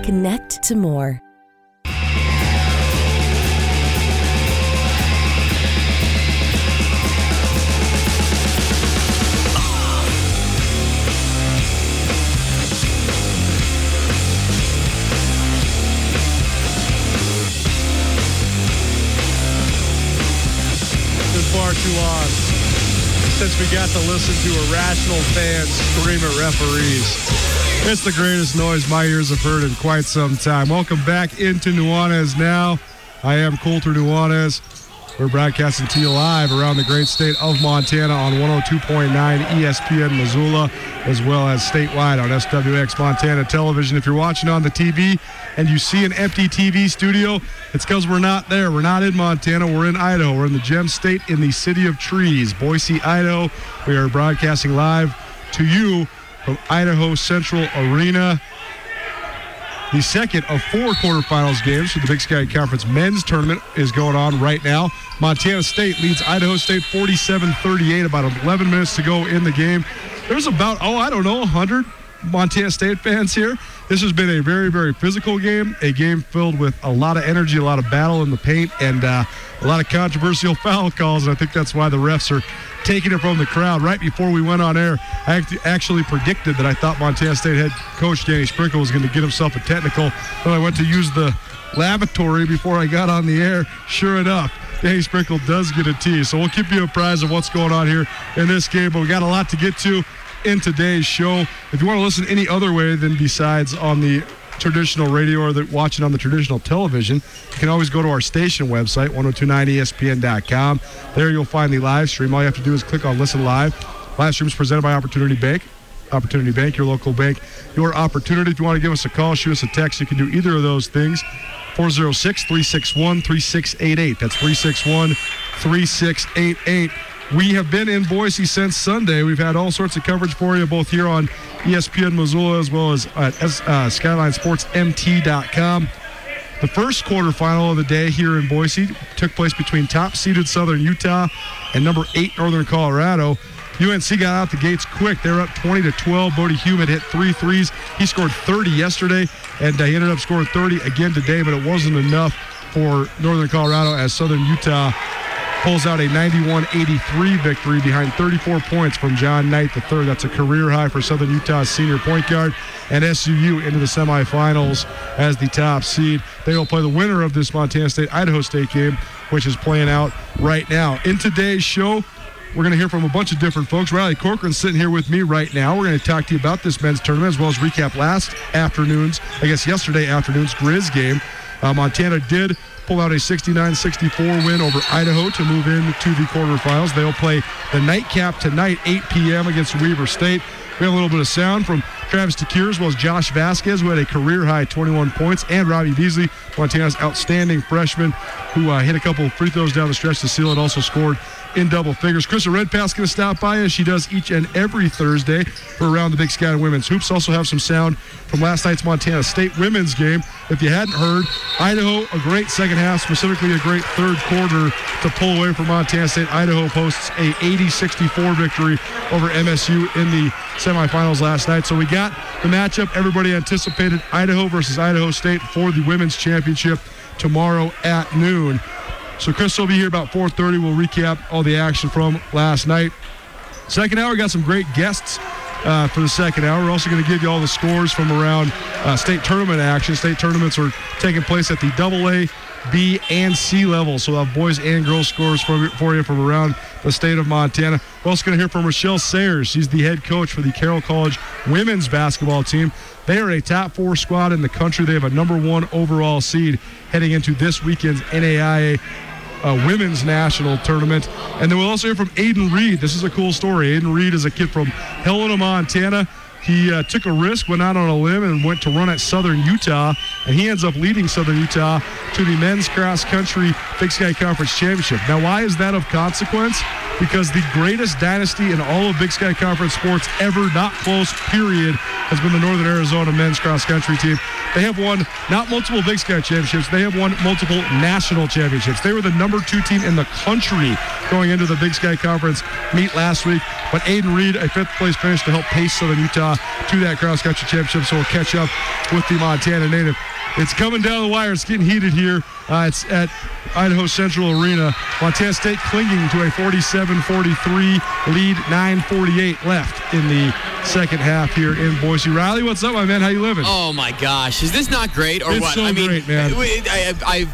Connect to more. We got to listen to irrational fans scream at referees. It's the greatest noise my ears have heard in quite some time. Welcome back into Nuanez now. I am Colter Nuanez. We're broadcasting to you live around the great state of Montana on 102.9 ESPN Missoula, as well as statewide on SWX Montana Television. If you're watching on the TV and you see an empty TV studio, it's because we're not there. We're not in Montana. We're in Idaho. We're in the Gem State in the city of trees, Boise, Idaho. We are broadcasting live to you from Idaho Central Arena. The second of four quarterfinals games for the Big Sky Conference men's tournament is going on right now. Montana State leads Idaho State 47 38, about 11 minutes to go in the game. There's about, oh, I don't know, 100 Montana State fans here. This has been a very, very physical game, a game filled with a lot of energy, a lot of battle in the paint, and uh, a lot of controversial foul calls. And I think that's why the refs are taking it from the crowd. Right before we went on air, I actually predicted that I thought Montana State head coach Danny Sprinkle was going to get himself a technical. When I went to use the lavatory before I got on the air, sure enough, Danny Sprinkle does get a T. So we'll keep you apprised of what's going on here in this game. But we got a lot to get to in today's show. If you want to listen any other way than besides on the traditional radio or watching on the traditional television, you can always go to our station website, 1029ESPN.com. There you'll find the live stream. All you have to do is click on Listen Live. Live stream is presented by Opportunity Bank. Opportunity Bank, your local bank, your opportunity. If you want to give us a call, shoot us a text, you can do either of those things. 406 361 3688. That's 361 3688. We have been in Boise since Sunday. We've had all sorts of coverage for you, both here on ESPN Missoula as well as at uh, SkylineSportsMT.com. The first quarterfinal of the day here in Boise took place between top seeded Southern Utah and number eight Northern Colorado. UNC got out the gates quick. They're up 20 to 12. Bodie Hewitt hit three threes. He scored 30 yesterday, and uh, he ended up scoring 30 again today, but it wasn't enough for Northern Colorado as Southern Utah pulls out a 91-83 victory behind 34 points from John Knight III. That's a career high for Southern Utah's senior point guard. And SUU into the semifinals as the top seed. They will play the winner of this Montana State-Idaho State game, which is playing out right now. In today's show, we're going to hear from a bunch of different folks. Riley Corcoran's sitting here with me right now. We're going to talk to you about this men's tournament as well as recap last afternoon's, I guess yesterday afternoon's Grizz game. Uh, Montana did pull out a 69-64 win over Idaho to move into the quarterfinals. They'll play the nightcap tonight, 8 p.m. against Weber State. We have a little bit of sound from Travis DeCuire as well as Josh Vasquez, who had a career high 21 points, and Robbie Beasley, Montana's outstanding freshman, who uh, hit a couple free throws down the stretch to seal it, also scored in double figures. Krista Redpath's going to stop by as she does each and every Thursday for Around the Big Sky Women's Hoops. Also have some sound from last night's Montana State women's game. If you hadn't heard, Idaho, a great second half, specifically a great third quarter to pull away from Montana State. Idaho posts a 80-64 victory over MSU in the semifinals last night. So we got the matchup everybody anticipated, Idaho versus Idaho State for the women's championship tomorrow at noon. So Chris will be here about 4:30. We'll recap all the action from last night. Second hour got some great guests uh, for the second hour. We're also going to give you all the scores from around uh, state tournament action. State tournaments are taking place at the AA, B, and C level. So we'll have boys and girls scores for, for you from around the state of Montana. We're also going to hear from Rochelle Sayers. She's the head coach for the Carroll College women's basketball team. They are a top four squad in the country. They have a number one overall seed heading into this weekend's NAIA uh, women's national tournament. And then we'll also hear from Aiden Reed. This is a cool story. Aiden Reed is a kid from Helena, Montana. He uh, took a risk, went out on a limb, and went to run at Southern Utah. And he ends up leading Southern Utah to the men's cross country Big Sky Conference Championship. Now, why is that of consequence? Because the greatest dynasty in all of Big Sky Conference sports ever, not close, period, has been the Northern Arizona men's cross country team. They have won not multiple Big Sky championships, they have won multiple national championships. They were the number two team in the country going into the Big Sky Conference meet last week. But Aiden Reed, a fifth place finish to help pace Southern Utah to that cross country championship. So we'll catch up with the Montana native. It's coming down the wire. It's getting heated here. Uh, it's at Idaho Central Arena. Montana State clinging to a 47-43 lead, 9:48 left in the second half here in Boise. Riley, what's up, my man? How you living? Oh my gosh, is this not great or It's what? so I mean, great, man. I, I, I,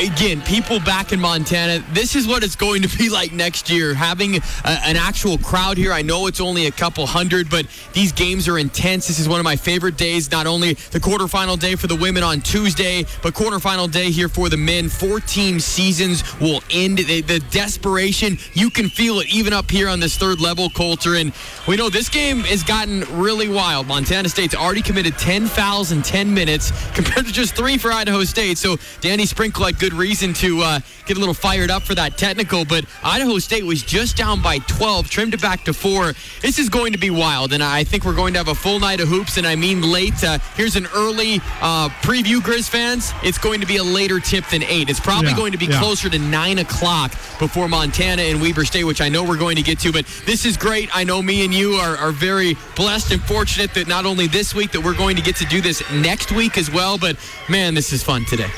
again, people back in Montana, this is what it's going to be like next year. Having a, an actual crowd here. I know it's only a couple hundred, but these games are intense. This is one of my favorite days. Not only the quarterfinal day for the women on Tuesday, but quarterfinal day here for the men. Four team seasons will end. The, the desperation, you can feel it even up here on this third level, Colter. And we know this game has gotten really wild. Montana State's already committed 10 fouls in 10 minutes compared to just three for Idaho State. So Danny Sprinkle good reason to uh, get a little fired up for that technical, but Idaho State was just down by 12, trimmed it back to four. This is going to be wild, and I think we're going to have a full night of hoops, and I mean late. Uh, here's an early uh, preview, Grizz fans. It's going to be a later tip than 8. It's probably Yeah, going to be yeah. closer to 9 o'clock before Montana and Weber State, which I know we're going to get to, but this is great. I know me and you are, are very blessed and fortunate that not only this week, that we're going to get to do this next week as well, but man, this is fun today.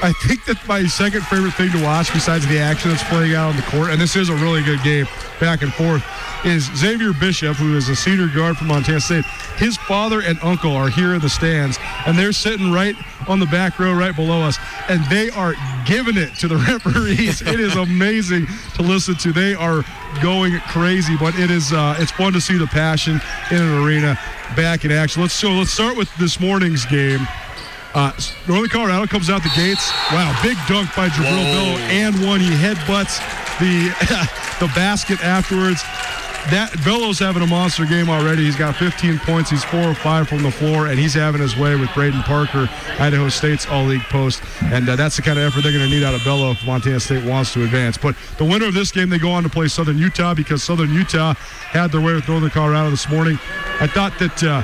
I think that my second favorite thing to watch, besides the action that's playing out on the court, and this is a really good game, back and forth, is Xavier Bishop, who is a senior guard from Montana State. His father and uncle are here in the stands, and they're sitting right on the back row, right below us, and they are giving it to the referees. it is amazing to listen to. They are going crazy, but it is uh, it's fun to see the passion in an arena back in action. Let's so let's start with this morning's game. Uh, Northern Colorado comes out the gates. Wow, big dunk by Jubrile. Belo and one. He headbutts the the basket afterwards. That Belo's having a monster game already. He's got 15 points. He's four or five from the floor, and he's having his way with Braden Parker, Idaho State's all-league post. And uh, that's the kind of effort they're going to need out of Belo if Montana State wants to advance. But the winner of this game, they go on to play Southern Utah because Southern Utah had their way with Northern Colorado this morning. I thought that. Uh,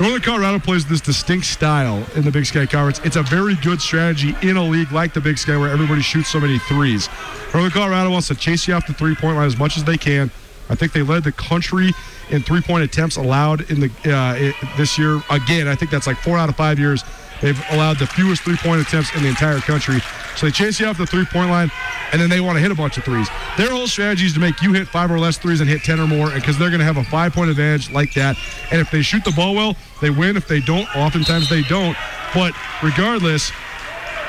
Northern Colorado plays this distinct style in the Big Sky Conference. It's a very good strategy in a league like the Big Sky where everybody shoots so many threes. Northern Colorado wants to chase you off the three point line as much as they can. I think they led the country in three point attempts allowed in the uh, this year. Again, I think that's like four out of five years. They've allowed the fewest three point attempts in the entire country. So they chase you off the three point line, and then they want to hit a bunch of threes. Their whole strategy is to make you hit five or less threes and hit 10 or more, because they're going to have a five point advantage like that. And if they shoot the ball well, they win. If they don't, oftentimes they don't. But regardless,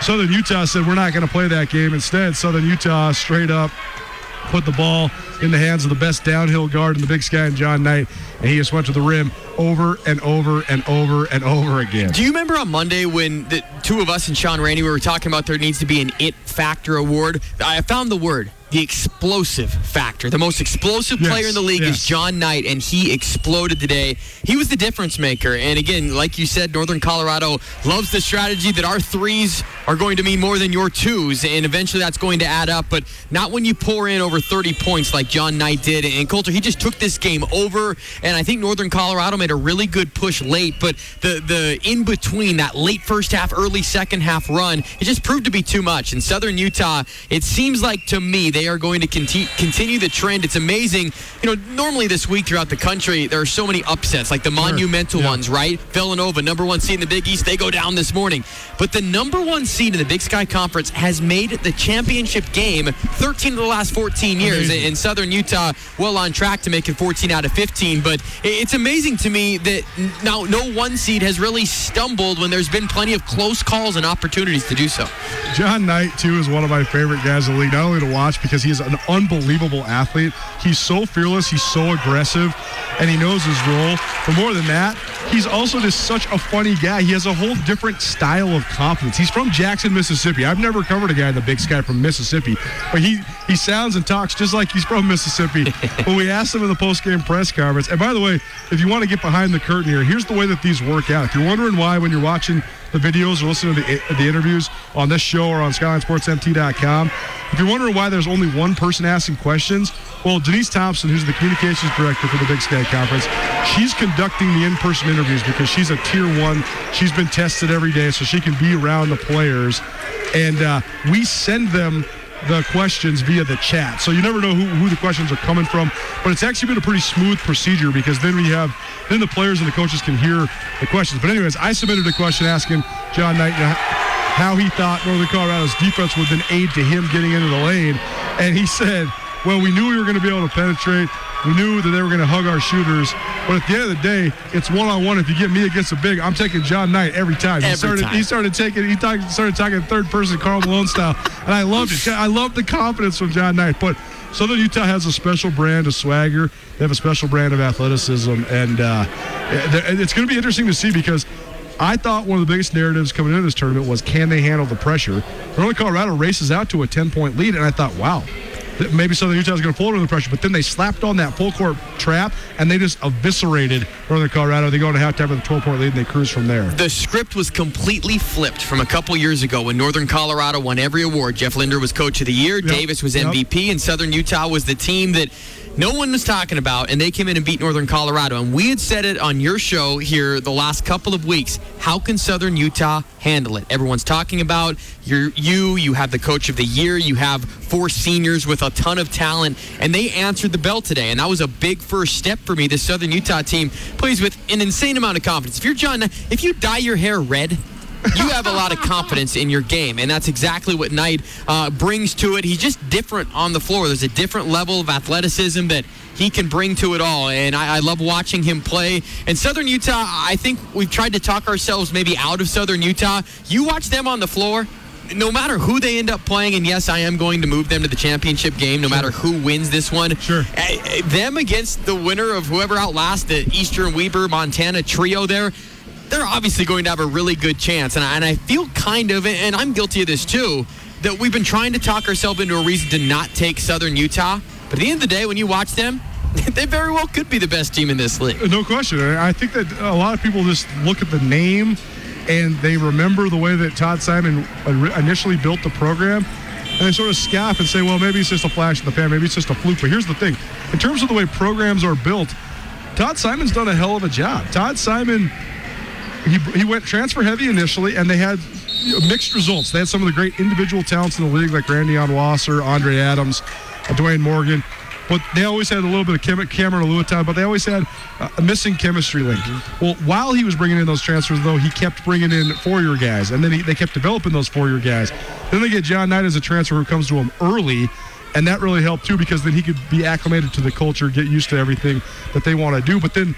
Southern Utah said we're not going to play that game. Instead, Southern Utah straight up put the ball in the hands of the best downhill guard in the Big Sky and John Knight, and he just went to the rim over and over and over and over again. Do you remember on Monday when the two of us and Sean Rainey we were talking about there needs to be an it factor award? I found the word the explosive factor. The most explosive Yes, player in the league yes. is John Knight, and he exploded today. He was the difference maker. And again, like you said, Northern Colorado loves the strategy that our threes are going to mean more than your twos, and eventually that's going to add up. But not when you pour in over 30 points like John Knight did. And Colter, he just took this game over, and I think Northern Colorado made a really good push late. But the the in between that late first half, early second half run, it just proved to be too much. In Southern Utah, it seems like to me they are going to conti- continue the trend. It's amazing. You know, normally this week throughout the country, there are so many upsets, like the monumental Yeah. ones, right? Villanova, number one seed in the Big East, they go down this morning. But the number one seed in the Big Sky Conference has made the championship game 13 of the last 14 years. Amazing. In Southern Utah, well on track to make it 14 out of 15. But it's amazing to me that now no one seed has really stumbled when there's been plenty of close calls and opportunities to do so. John Knight, too, is one of my favorite guys in the league, not only to watch because he is an unbelievable athlete. He's so fearless, he's so aggressive, and he knows his role. But more than that, he's also just such a funny guy. He has a whole different style of confidence. He's from Jackson, Mississippi. I've never covered a guy in the big sky from Mississippi, but he, he sounds and talks just like he's from Mississippi. when we asked him in the post-game press conference, and by the way, if you want to get behind the curtain here, here's the way that these work out. If you're wondering why when you're watching the videos or listening to the, the interviews on this show or on SkylineSportsMT.com. If you're wondering why there's only one person asking questions, well, Denise Thompson, who's the communications director for the Big Sky Conference, she's conducting the in-person interviews because she's a tier one. She's been tested every day, so she can be around the players. And uh, we send them the questions via the chat. So you never know who, who the questions are coming from. But it's actually been a pretty smooth procedure because then we have then the players and the coaches can hear the questions. But anyways, I submitted a question asking John Knight how he thought Northern Colorado's defense would then aid to him getting into the lane. And he said, well, we knew we were going to be able to penetrate. We knew that they were going to hug our shooters. But at the end of the day, it's one-on-one. If you get me against a big, I'm taking John Knight every time. He started, time. He started taking, he talked, started talking third person Karl Malone style. And I loved it. I love the confidence from John Knight. But Southern Utah has a special brand of swagger. They have a special brand of athleticism. And uh, it's going to be interesting to see because I thought one of the biggest narratives coming into this tournament was can they handle the pressure? Northern Colorado races out to a 10 point lead, and I thought, wow, maybe Southern Utah is going to fold under the pressure. But then they slapped on that full court trap, and they just eviscerated Northern Colorado. They go into halftime with a 12 point lead, and they cruise from there. The script was completely flipped from a couple years ago when Northern Colorado won every award. Jeff Linder was coach of the year, Davis was Yep. MVP, and Southern Utah was the team that no one was talking about, and they came in and beat Northern Colorado. And we had said it on your show here the last couple of weeks. How can Southern Utah handle it? Everyone's talking about you're, you, you have the coach of the year, you have four seniors with a ton of talent, and they answered the bell today. And that was a big first step for me. This Southern Utah team plays with an insane amount of confidence. If you're John, if you dye your hair red, you have a lot of confidence in your game, and that's exactly what Knight uh, brings to it. He's just different on the floor. There's a different level of athleticism that he can bring to it all, and I, I love watching him play. And Southern Utah, I think we've tried to talk ourselves maybe out of Southern Utah. You watch them on the floor. No matter who they end up playing, and yes, I am going to move them to the championship game. No matter who wins this one, Sure. Eh, eh, them against the winner of whoever outlasts the Eastern Weber Montana trio there, they're obviously going to have a really good chance. And I, and I feel kind of, and I'm guilty of this too, that we've been trying to talk ourselves into a reason to not take Southern Utah. But at the end of the day, when you watch them, they very well could be the best team in this league. No question. I think that a lot of people just look at the name and they remember the way that Todd Simon initially built the program. And they sort of scoff and say, well, maybe it's just a flash in the pan. Maybe it's just a fluke. But here's the thing in terms of the way programs are built, Todd Simon's done a hell of a job. Todd Simon, he, he went transfer heavy initially, and they had you know, mixed results. They had some of the great individual talents in the league, like Randy Wasser, Andre Adams, Dwayne Morgan. But they always had a little bit of Cam- Cameron Lewiton, but they always had a missing chemistry link. Mm-hmm. Well, while he was bringing in those transfers, though, he kept bringing in four-year guys, and then he, they kept developing those four-year guys. Then they get John Knight as a transfer who comes to them early, and that really helped too because then he could be acclimated to the culture, get used to everything that they want to do. But then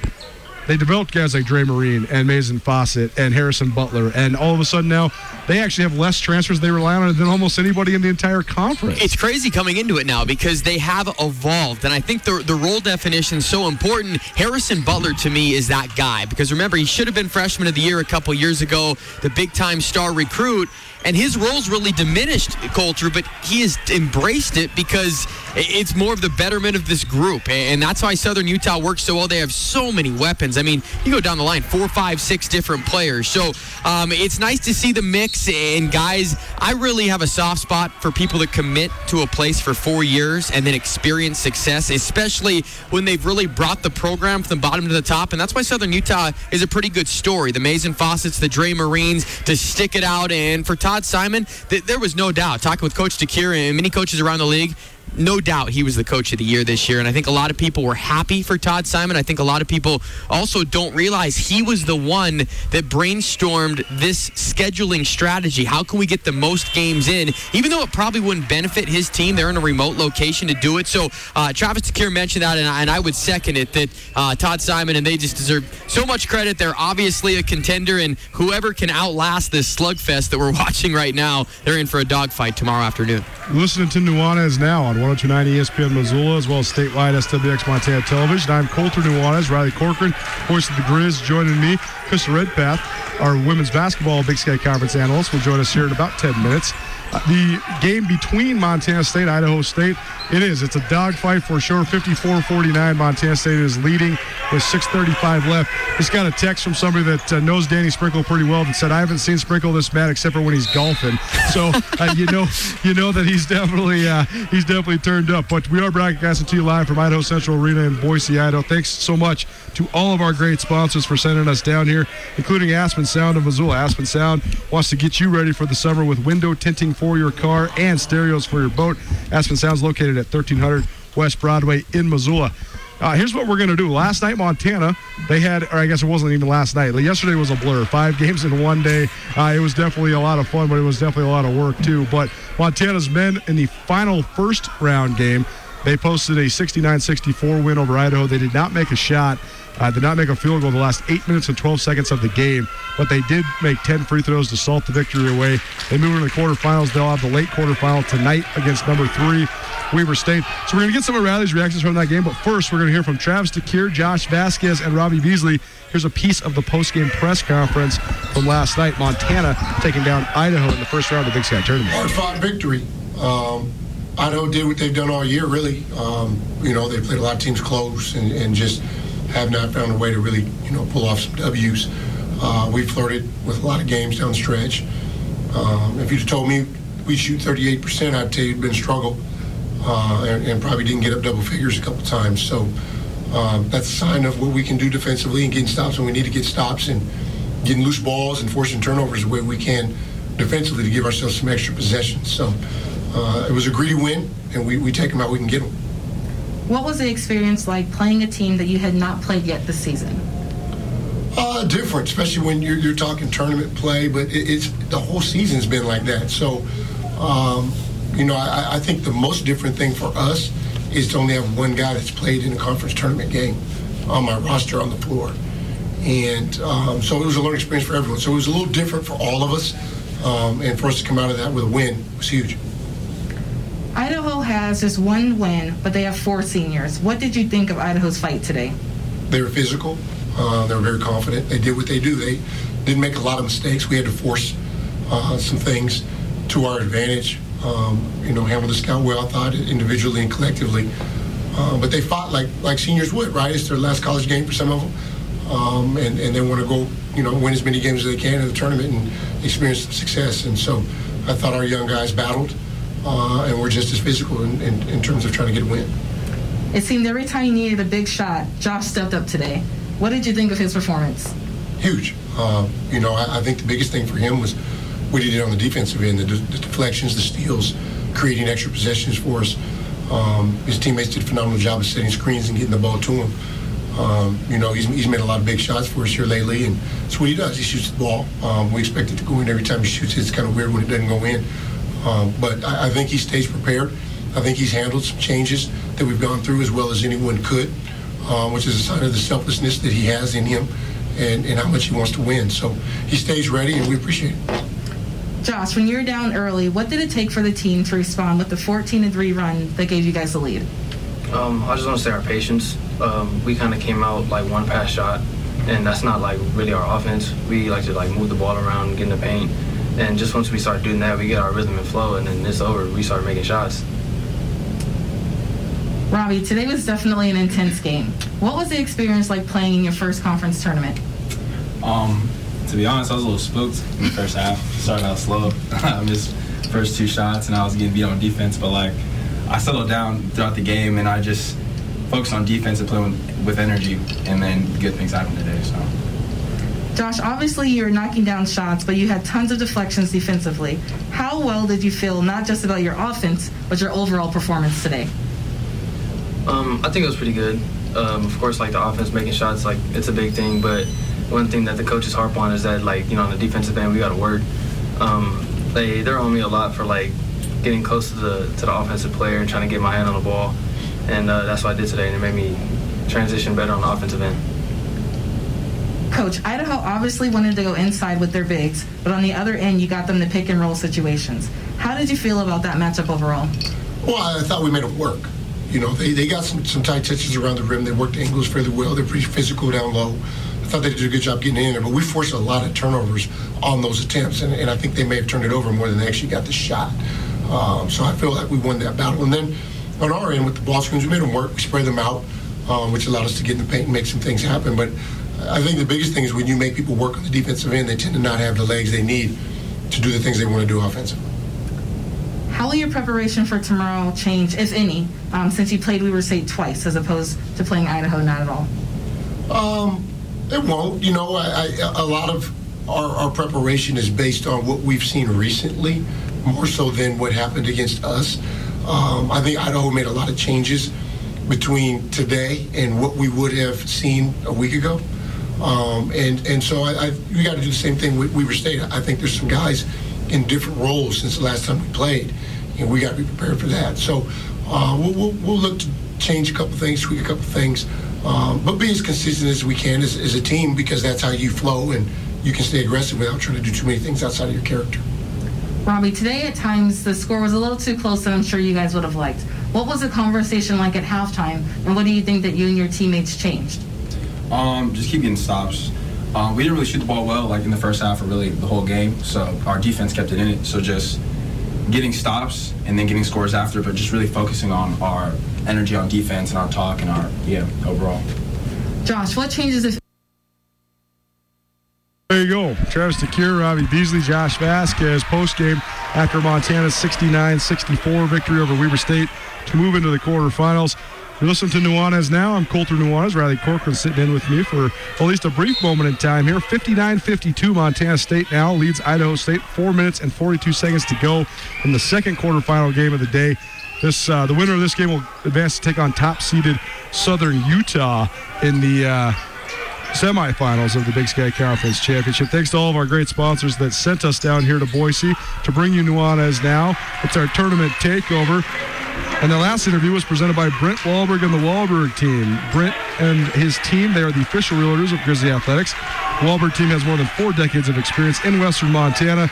they developed guys like Dre Marine and Maizen Fausett and Harrison Butler, and all of a sudden now they actually have less transfers they rely on than almost anybody in the entire conference. It's crazy coming into it now because they have evolved, and I think the the role definition is so important. Harrison Butler to me is that guy because remember he should have been freshman of the year a couple years ago, the big time star recruit, and his role's really diminished, Colter, but he has embraced it because it's more of the betterment of this group, and that's why Southern Utah works so well. They have so many weapons. I mean, you go down the line, four, five, six different players. So um, it's nice to see the mix. And guys, I really have a soft spot for people that commit to a place for four years and then experience success, especially when they've really brought the program from the bottom to the top. And that's why Southern Utah is a pretty good story. The Maizen Fausett's, the Dre Marines to stick it out. And for Todd Simon, th- there was no doubt. Talking with Coach DeCuire and many coaches around the league, no doubt he was the coach of the year this year. And I think a lot of people were happy for Todd Simon. I think a lot of people also don't realize he was the one that brainstormed this scheduling strategy. How can we get the most games in, even though it probably wouldn't benefit his team? They're in a remote location to do it. So uh, Travis DeCuire mentioned that, and I, and I, would second it that uh, Todd Simon and they just deserve so much credit. They're obviously a contender, and whoever can outlast this slugfest that we're watching right now, they're in for a dogfight tomorrow afternoon. Listening to Nuanez now on 1029 ESPN Missoula, as well as statewide SWX Montana Television. I'm Colter Nuanez, Riley Corcoran, voice of the Grizz, joining me. Chris Redpath, our women's basketball Big Sky Conference analyst, will join us here in about 10 minutes. The game between Montana State Idaho State it is. It's a dogfight for sure. 54-49. Montana State is leading with 6:35 left. Just got a text from somebody that uh, knows Danny Sprinkle pretty well that said, "I haven't seen Sprinkle this mad except for when he's golfing." So uh, you know, you know that he's definitely uh, he's definitely turned up. But we are broadcasting to you live from Idaho Central Arena in Boise, Idaho. Thanks so much to all of our great sponsors for sending us down here, including Aspen Sound of Missoula. Aspen Sound wants to get you ready for the summer with window tinting for your car and stereos for your boat. Aspen Sound's located at 1300 West Broadway in Missoula. Uh, here's what we're going to do. Last night, Montana, they had, or I guess it wasn't even last night. Yesterday was a blur. Five games in one day. Uh, it was definitely a lot of fun, but it was definitely a lot of work, too. But Montana's men in the final first round game, they posted a 69 64 win over Idaho. They did not make a shot. Uh, did not make a field goal the last 8 minutes and 12 seconds of the game, but they did make 10 free throws to salt the victory away. They move into the quarterfinals. They'll have the late quarterfinal tonight against number three, Weber State. So we're going to get some of Riley's reactions from that game, but first we're going to hear from Travis DeCuire, Josh Vasquez, and Robbie Beasley. Here's a piece of the post-game press conference from last night. Montana taking down Idaho in the first round of the Big Sky Tournament. Hard-fought victory. Um, Idaho did what they've done all year, really. Um, you know, they played a lot of teams close and, and just – have not found a way to really, you know, pull off some W's. Uh, we flirted with a lot of games down the stretch. Um, if you'd told me we shoot 38%, I'd tell you it'd been a struggle uh, and, and, probably didn't get up double figures a couple times. So um, that's a sign of what we can do defensively and getting stops when we need to get stops and getting loose balls and forcing turnovers the way we can defensively to give ourselves some extra possessions. So uh, it was a greedy win, and we, we take them out, we can get them. What was the experience like playing a team that you had not played yet this season? Uh, different, especially when you're, you're talking tournament play, but it, it's the whole season's been like that. So, um, you know, I, I, think the most different thing for us is to only have one guy that's played in a conference tournament game on my roster on the floor. And um, so it was a learning experience for everyone. So it was a little different for all of us. Um, and for us to come out of that with a win was huge. Idaho has just one win, but they have four seniors. What did you think of Idaho's fight today? They were physical. Uh, they were very confident. They did what they do. They didn't make a lot of mistakes. We had to force uh, some things to our advantage. Um, you know, handle the scout well, I thought, individually and collectively. Uh, but they fought like like seniors would, right? It's their last college game for some of them, um, and and they want to go, you know, win as many games as they can in the tournament and experience some success. And so, I thought our young guys battled uh, and we're just as physical in, in, in, terms of trying to get a win. It seemed every time you needed a big shot, Josh stepped up today. What did you think of his performance? Huge. Uh, you know, I, I, think the biggest thing for him was what he did on the defensive end, the, the deflections, the steals, creating extra possessions for us. Um, his teammates did a phenomenal job of setting screens and getting the ball to him. Um, you know, he's, he's made a lot of big shots for us here lately, and that's what he does. He shoots the ball. Um, we expect it to go in every time he shoots. It's kind of weird when it doesn't go in. Um, but I, I, think he stays prepared. I think he's handled some changes that we've gone through as well as anyone could. um, which is a sign of the selflessness that he has in him and, and how much he wants to win. So he stays ready, and we appreciate it. Josh, when you were down early, what did it take for the team to respond with the 14 3 run that gave you guys the lead? Um, I just want to say our patience. Um, we kind of came out like one pass shot, and that's not like really our offense. We like to like move the ball around, get in the paint, and just once we start doing that, we get our rhythm and flow, and then it's over. We start making shots. Robbie, today was definitely an intense game. What was the experience like playing in your first conference tournament? Um, to be honest, I was a little spooked in the first half. Started out slow. I missed first two shots, and I was getting beat on defense. But like, I settled down throughout the game, and I just focused on defense and playing with, with energy, and then good things happened today. So. Josh, obviously you're knocking down shots, but you had tons of deflections defensively. How well did you feel not just about your offense, but your overall performance today? Um, I think it was pretty good. Um, of course, like the offense making shots, like it's a big thing. But one thing that the coaches harp on is that, like you know, on the defensive end, we got to work. Um, they they're on me a lot for like getting close to the to the offensive player and trying to get my hand on the ball, and uh, that's what I did today, and it made me transition better on the offensive end. Coach, Idaho obviously wanted to go inside with their bigs, but on the other end, you got them to pick and roll situations. How did you feel about that matchup overall? Well, I thought we made it work. You know, they, they got some, some tight touches around the rim. They worked angles fairly well. They're pretty physical down low. I thought they did a good job getting in there, but we forced a lot of turnovers on those attempts, and, and I think they may have turned it over more than they actually got the shot. Um, so I feel like we won that battle. And then on our end with the ball screens, we made them work. We spread them out, um, which allowed us to get in the paint and make some things happen. But I think the biggest thing is when you make people work on the defensive end, they tend to not have the legs they need to do the things they want to do offensively. How will your preparation for tomorrow change, if any, um, since you played Weber State twice as opposed to playing Idaho not at all? Um, it won't. You know, I, I, a lot of our, our preparation is based on what we've seen recently, more so than what happened against us. Um, I think Idaho made a lot of changes between today and what we would have seen a week ago. Um, and and so I, I we got to do the same thing with Weber State. I think there's some guys in different roles since the last time we played, and we got to be prepared for that. So uh, we'll, we'll, we'll look to change a couple things, tweak a couple things, um, but be as consistent as we can as, as a team because that's how you flow and you can stay aggressive without trying to do too many things outside of your character. Robbie, today at times the score was a little too close than I'm sure you guys would have liked. What was the conversation like at halftime, and what do you think that you and your teammates changed? Um, just keep getting stops. Uh, we didn't really shoot the ball well, like in the first half or really the whole game. So our defense kept it in it. So just getting stops and then getting scores after, but just really focusing on our energy on defense and our talk and our yeah overall. Josh, what changes if There you go. Travis DeCuire, Robbie Beasley, Josh Vasquez post game after Montana's 69 64 victory over Weber State to move into the quarterfinals. You're listening to Nuanez now. I'm Colter Nuanez. Riley Corcoran sitting in with me for at least a brief moment in time here. 59 52, Montana State now leads Idaho State. Four minutes and 42 seconds to go in the second quarterfinal game of the day. This uh, the winner of this game will advance to take on top-seeded Southern Utah in the uh, semifinals of the Big Sky Conference Championship. Thanks to all of our great sponsors that sent us down here to Boise to bring you Nuanez now. It's our tournament takeover. And the last interview was presented by Brent Wahlberg and the Wahlberg team. Brent and his team, they are the official realtors of Grizzly Athletics. Wahlberg team has more than four decades of experience in western Montana.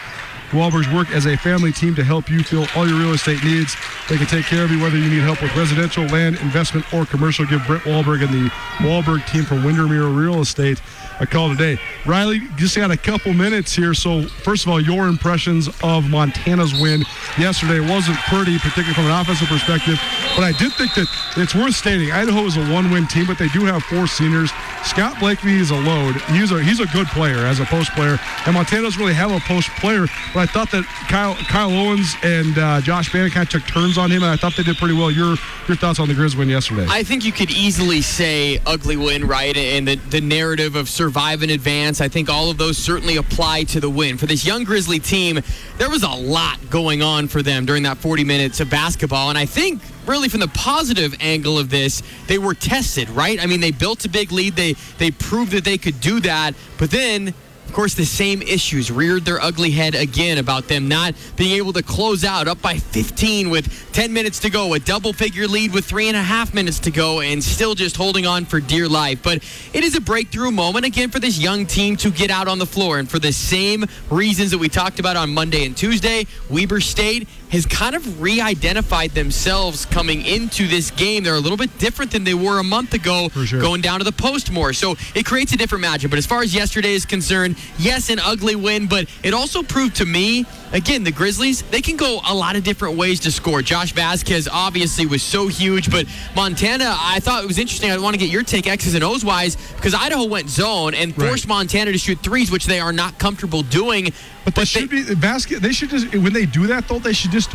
Wahlberg's work as a family team to help you fill all your real estate needs. They can take care of you whether you need help with residential, land, investment, or commercial. Give Brent Wahlberg and the Wahlberg team from Windermere Real Estate a call today. Riley, just got a couple minutes here. So, first of all, your impressions of Montana's win yesterday wasn't pretty, particularly from an offensive perspective. But I did think that it's worth stating Idaho is a one-win team, but they do have four seniors. Scott Blakney is a load. He's a he's a good player as a post player, and Montana doesn't really have a post player. But I thought that Kyle Kyle Owens and uh, Josh Bannan kind of took turns on him, and I thought they did pretty well. Your your thoughts on the Grizz win yesterday? I think you could easily say ugly win, right? And the, the narrative of survive and advance. I think all of those certainly apply to the win. For this young Grizzly team, there was a lot going on for them during that 40 minutes of basketball. And I think really from the positive angle of this, they were tested, right? I mean, they built a big lead. They they proved that they could do that. But then of course, the same issues reared their ugly head again about them not being able to close out up by 15 with 10 minutes to go, a double figure lead with three and a half minutes to go, and still just holding on for dear life. But it is a breakthrough moment again for this young team to get out on the floor. And for the same reasons that we talked about on Monday and Tuesday, Weber State has kind of re identified themselves coming into this game. They're a little bit different than they were a month ago, sure. going down to the post more. So it creates a different matchup. But as far as yesterday is concerned, yes, an ugly win, but it also proved to me, again, the Grizzlies, they can go a lot of different ways to score. Josh Vasquez obviously was so huge, but Montana, I thought it was interesting. I want to get your take X's and O's wise because Idaho went zone and forced Right. Montana to shoot threes, which they are not comfortable doing. But they should be basket. They should just when they do that though. They should just.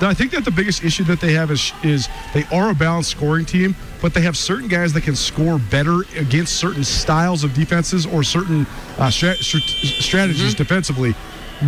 I think that the biggest issue that they have is is they are a balanced scoring team, but they have certain guys that can score better against certain styles of defenses or certain uh, stra- str- strategies Mm-hmm. defensively.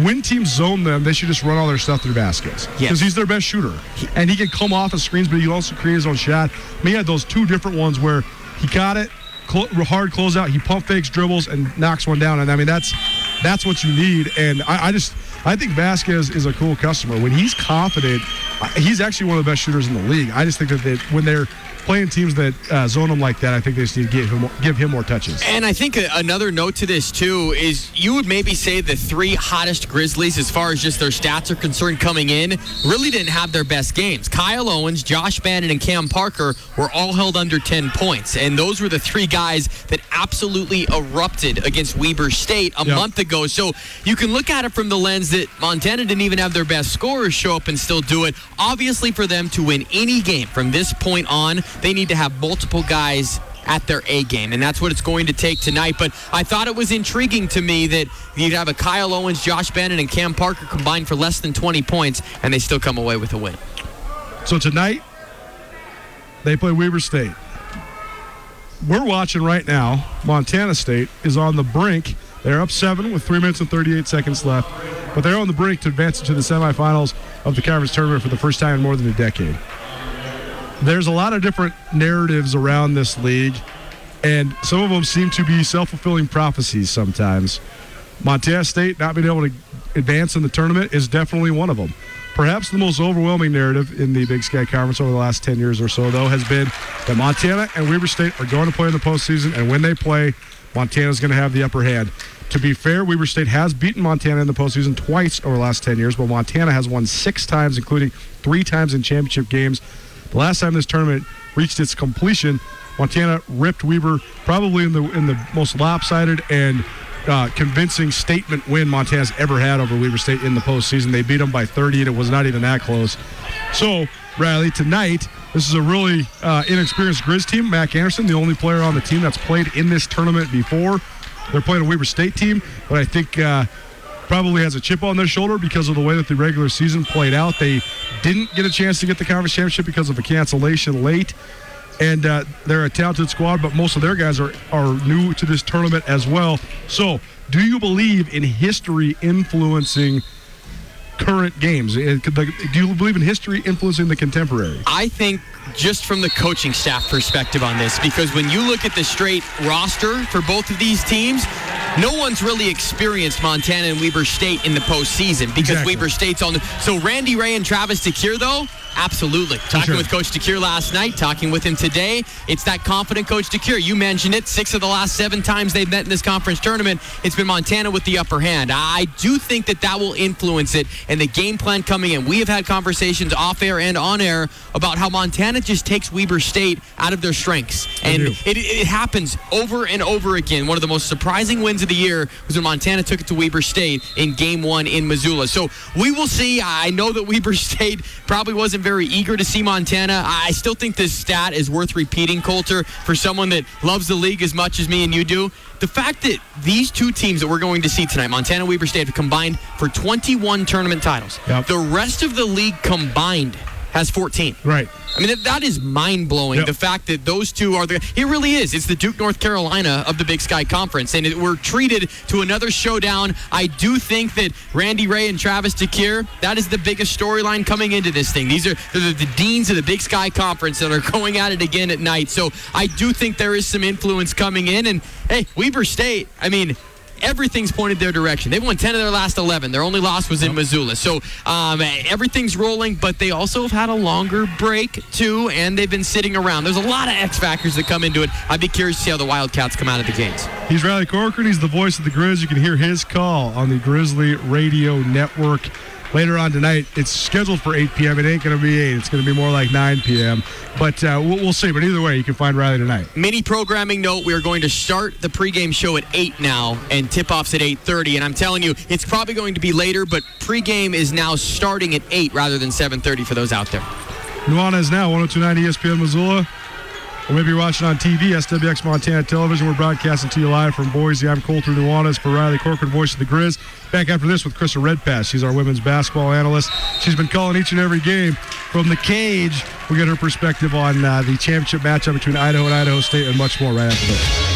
When teams zone them, they should just run all their stuff through baskets because Yes. he's their best shooter, and he can come off of screens, but he also create his own shot. I mean, he had those two different ones where he got it, cl- hard closeout, he pump fakes, dribbles, and knocks one down. And I mean, that's that's what you need. And I, I just I think Vasquez is a cool customer. When he's confident, uh, he's actually one of the best shooters in the league. I just think that they, when they're playing teams that uh, zone him like that, I think they just need to give him give him more touches. And I think another note to this too is you would maybe say the three hottest Grizzlies, as far as just their stats are concerned, coming in, really didn't have their best games. Kyle Owens, Josh Bannan, and Cam Parker were all held under 10 points, and those were the three guys that absolutely erupted against Weber State a Yep. month ago. So you can look at it from the lens that Montana didn't even have their best scorers show up and still do it. Obviously, for them to win any game from this point on, they need to have multiple guys at their A game, and that's what it's going to take tonight. But I thought it was intriguing to me that you'd have a Kyle Owens, Josh Bannan, and Cam Parker combined for less than 20 points, and they still come away with a win. So tonight, they play Weber State. We're watching right now. Montana State is on the brink. They're up seven with three minutes and 38 seconds left, but they're on the brink to advance into the semifinals of the conference tournament for the first time in more than a decade. There's a lot of different narratives around this league, and some of them seem to be self fulfilling prophecies sometimes. Montana State not being able to advance in the tournament is definitely one of them. Perhaps the most overwhelming narrative in the Big Sky Conference over the last 10 years or so, though, has been that Montana and Weber State are going to play in the postseason, and when they play, Montana's going to have the upper hand. To be fair, Weber State has beaten Montana in the postseason twice over the last 10 years, but Montana has won six times, including three times in championship games. The last time this tournament reached its completion, Montana ripped Weber probably in the in the most lopsided and uh, convincing statement win Montana's ever had over Weber State in the postseason. They beat them by 30, and it was not even that close. So, Riley, tonight, this is a really uh, inexperienced Grizz team. Mac Anderson, the only player on the team that's played in this tournament before. They're playing a Weber State team, but I think uh, probably has a chip on their shoulder because of the way that the regular season played out. They didn't get a chance to get the conference championship because of a cancellation late and uh, they're a talented squad, but most of their guys are, are new to this tournament as well. So, do you believe in history influencing current games? The- Do you believe in history influencing the contemporary? I think just from the coaching staff perspective on this, because when you look at the straight roster for both of these teams, no one's really experienced Montana and Weber State in the postseason because Exactly. Weber State's on the. So Randy Rahe and Travis DeCuire, though, absolutely. Talking sure. with Coach DeCuire last night, talking with him today, it's that confident Coach DeCuire. You mentioned it. Six of the last seven times they've met in this conference tournament, it's been Montana with the upper hand. I do think that that will influence it and the game plan coming in. We have had conversations off air and on air about how Montana just takes Weber State out of their strengths. And it, it happens over and over again. One of the most surprising wins of the year was when Montana took it to Weber State in game one in Missoula. So we will see. I know that Weber State probably wasn't very eager to see Montana. I still think this stat is worth repeating, Colter, for someone that loves the league as much as me and you do. The fact that these two teams that we're going to see tonight, Montana Weber State, have combined for 21 tournament titles. Yep. The rest of the league combined has 14. Right. I mean, that, that is mind blowing. Yep. The fact that those two are the. It really is. It's the Duke, North Carolina of the Big Sky Conference. And it, we're treated to another showdown. I do think that Randy Rahe and Travis DeCuire, that is the biggest storyline coming into this thing. These are they're the deans of the Big Sky Conference that are going at it again at night. So I do think there is some influence coming in. And hey, Weber State, I mean, everything's pointed their direction. They've won 10 of their last 11. Their only loss was in Missoula. So um, everything's rolling, but they also have had a longer break, too, and they've been sitting around. There's a lot of X factors that come into it. I'd be curious to see how the Wildcats come out of the gates. He's Riley Corcoran. He's the voice of the Grizz. You can hear his call on the Grizzly Radio Network later on tonight. It's scheduled for 8 p.m. It ain't going to be 8. It's going to be more like 9 p.m. But uh, we'll, we'll, see. But either way, you can find Riley tonight. Mini programming note: We are going to start the pregame show at 8 now, and tip-offs at 8:30. And I'm telling you, it's probably going to be later, but pregame is now starting at 8 rather than 7:30 for those out there. Nuanez now 102.9 ESPN Missoula. Or maybe you're watching on TV, SWX Montana Television. We're broadcasting to you live from Boise. I'm Colter Nuanez for Riley Corcoran, voice of the Grizz. Back after this with Krista Redpath. She's our women's basketball analyst. She's been calling each and every game from the cage. We get her perspective on uh, the championship matchup between Idaho and Idaho State and much more right after this.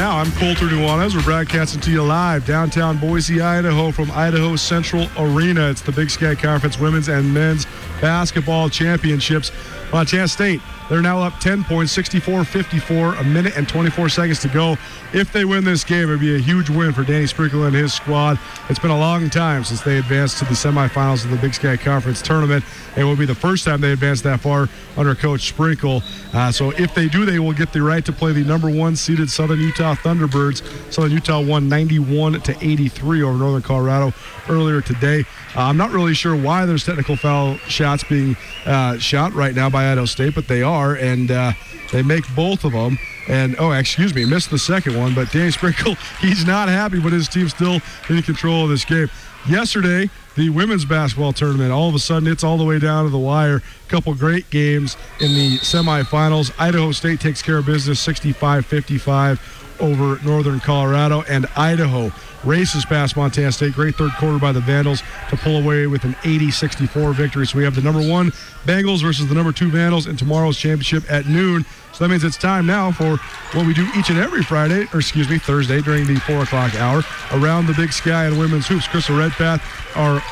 Now. I'm Colter Nuanez. We're broadcasting to you live downtown Boise, Idaho from Idaho Central Arena. It's the Big Sky Conference Women's and Men's Basketball Championships. Montana State they're now up 10 points, 64 54, a minute and 24 seconds to go. If they win this game, it would be a huge win for Danny Sprinkle and his squad. It's been a long time since they advanced to the semifinals of the Big Sky Conference tournament. It will be the first time they advance that far under Coach Sprinkle. Uh, so if they do, they will get the right to play the number one seeded Southern Utah Thunderbirds. Southern Utah won 91 to 83 over Northern Colorado earlier today. Uh, I'm not really sure why there's technical foul shots being uh, shot right now by Idaho State, but they are, and uh, they make both of them. And oh, excuse me, missed the second one. But Danny Sprinkle, he's not happy, but his team's still in control of this game. Yesterday, the women's basketball tournament. All of a sudden, it's all the way down to the wire. Couple great games in the semifinals. Idaho State takes care of business 65 55 over Northern Colorado, and Idaho races past Montana State. Great third quarter by the Vandals to pull away with an 80 64 victory. So we have the number one Bengals versus the number two Vandals in tomorrow's championship at noon. So that means it's time now for what we do each and every Friday, or excuse me, Thursday during the 4 o'clock hour around the Big Sky and Women's Hoops. Krista Redpath, our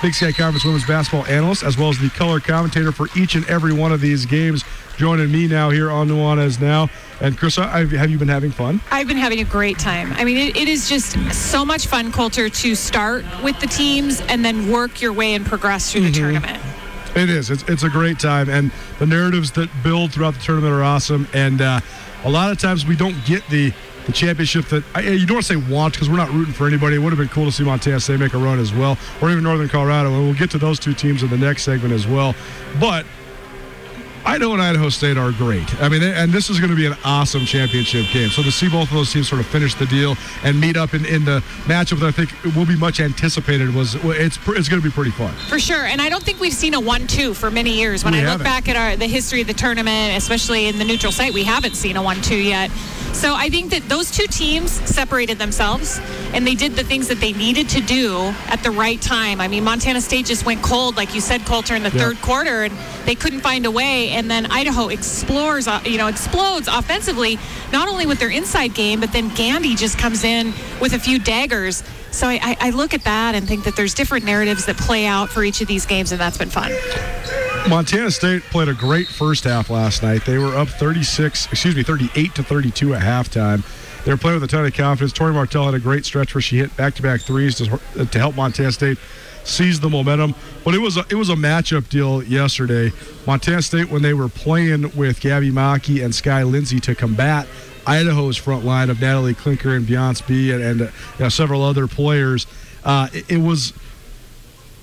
Big Sky Conference women's basketball analyst, as well as the color commentator for each and every one of these games, joining me now here on Nuanez Now. And Chris, have you been having fun? I've been having a great time. I mean, it, it is just so much fun, Colter, to start with the teams and then work your way and progress through the mm-hmm. tournament. It is. It's, it's a great time. And the narratives that build throughout the tournament are awesome. And uh, a lot of times we don't get the the championship that I, you don't want to say want because we're not rooting for anybody. It would have been cool to see Montana State make a run as well, or even Northern Colorado. And we'll get to those two teams in the next segment as well. But Idaho and Idaho State are great. I mean, and this is going to be an awesome championship game. So to see both of those teams sort of finish the deal and meet up in, in the matchup that I think will be much anticipated was it's it's going to be pretty fun. For sure, and I don't think we've seen a one-two for many years. When we I look haven't. back at our the history of the tournament, especially in the neutral site, we haven't seen a one-two yet. So I think that those two teams separated themselves and they did the things that they needed to do at the right time. I mean, Montana State just went cold, like you said, Colter, in the third quarter, and they couldn't find a way. And then Idaho explores, uh, you know, explodes offensively, not only with their inside game, but then Gandy just comes in with a few daggers. So I, I look at that and think that there's different narratives that play out for each of these games, and that's been fun. Montana State played a great first half last night. They were up 36, excuse me, 38 to 32 at halftime. They were playing with a ton of confidence. Tori Martell had a great stretch where she hit back-to-back threes to, to help Montana State seize the momentum. But it was a, it was a matchup deal yesterday. Montana State when they were playing with Gabby Mackey and Sky Lindsay to combat Idaho's front line of Natalie Klinker and Beyonce Bea and, and uh, you know, several other players. Uh, it, it was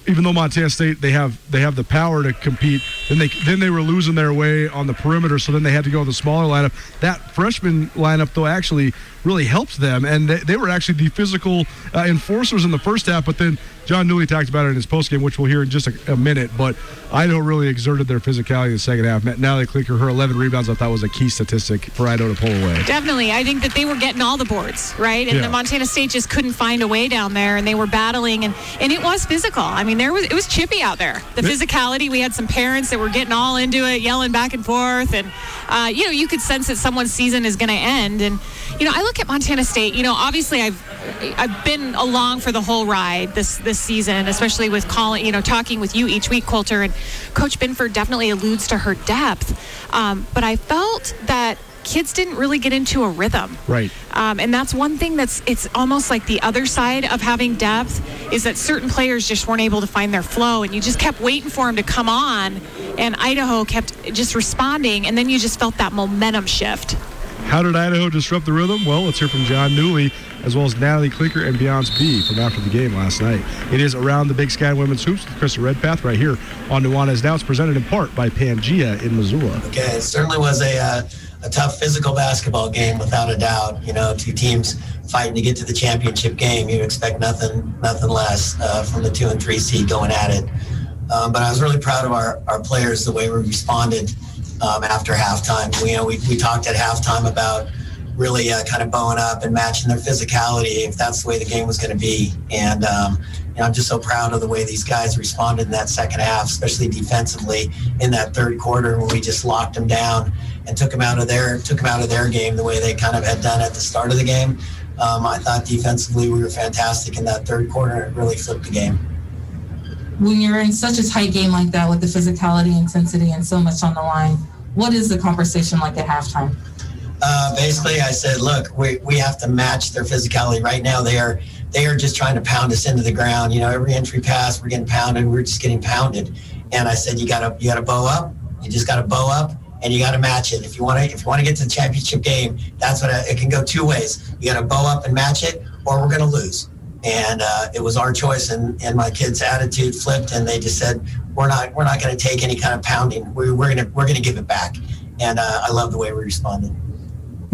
even though Montana State they have they have the power to compete Then they then they were losing their way on the perimeter, so then they had to go with the smaller lineup. That freshman lineup, though, actually really helped them, and they, they were actually the physical uh, enforcers in the first half. But then Jon Newlee talked about it in his postgame, which we'll hear in just a, a, minute. But Idaho really exerted their physicality in the second half. Natalie Klinker, her 11 rebounds, I thought was a key statistic for Idaho to pull away. Definitely. I think that they were getting all the boards, right? And yeah. the Montana State just couldn't find a way down there, and they were battling, and, and it was physical. I mean, there was it was chippy out there. The physicality, we had some parents that were getting all into it, yelling back and forth, and, uh, you know, you could sense that someone's season is going to end. And, you know, I look at Montana State, you know, obviously I've I've been along for the whole ride this this season, especially with calling, you know, talking with you each week, Colter, and Coach Binford definitely alludes to her depth. Um, but I felt that kids didn't really get into a rhythm. Right. Um, and that's one thing that's it's almost like the other side of having depth is that certain players just weren't able to find their flow, and you just kept waiting for them to come on, and Idaho kept just responding, and then you just felt that momentum shift. How did Idaho disrupt the rhythm? Well, let's hear from Jon Newlee as well as Natalie Klinker and Beyonce Bea from after the game last night. It is Around the Big Sky Women's Hoops with Krista Redpath right here on Nuanez Now. It's presented in part by Pangea in Missoula. Okay, it certainly was a, uh, a tough physical basketball game without a doubt. You know, two teams fighting to get to the championship game. You expect nothing nothing less uh, from the two and three seed going at it. Um, but I was really proud of our, our players, the way we responded um, after halftime. We, you know, we, we talked at halftime about – really uh, kind of bowing up and matching their physicality if that's the way the game was going to be. And um, you know, I'm just so proud of the way these guys responded in that second half, especially defensively in that third quarter when we just locked them down and took them out of their took them out of their game the way they kind of had done at the start of the game. Um, I thought defensively we were fantastic in that third quarter. It really flipped the game. When you're in such a tight game like that with the physicality, intensity, and so much on the line, what is the conversation like at halftime? Uh, basically, I said, look, we, we have to match their physicality. Right now, they are they are just trying to pound us into the ground. You know, every entry pass, we're getting pounded. We're just getting pounded. And I said, you gotta you gotta bow up. You just gotta bow up, and you gotta match it. If you want to if you want to get to the championship game, that's what I, it can go two ways. You gotta bow up and match it, or we're gonna lose. And uh, it was our choice, and, and my kids' attitude flipped, and they just said, "We're not, we're not going to take any kind of pounding. We, we're going to, we're going to give it back." And uh, I love the way we responded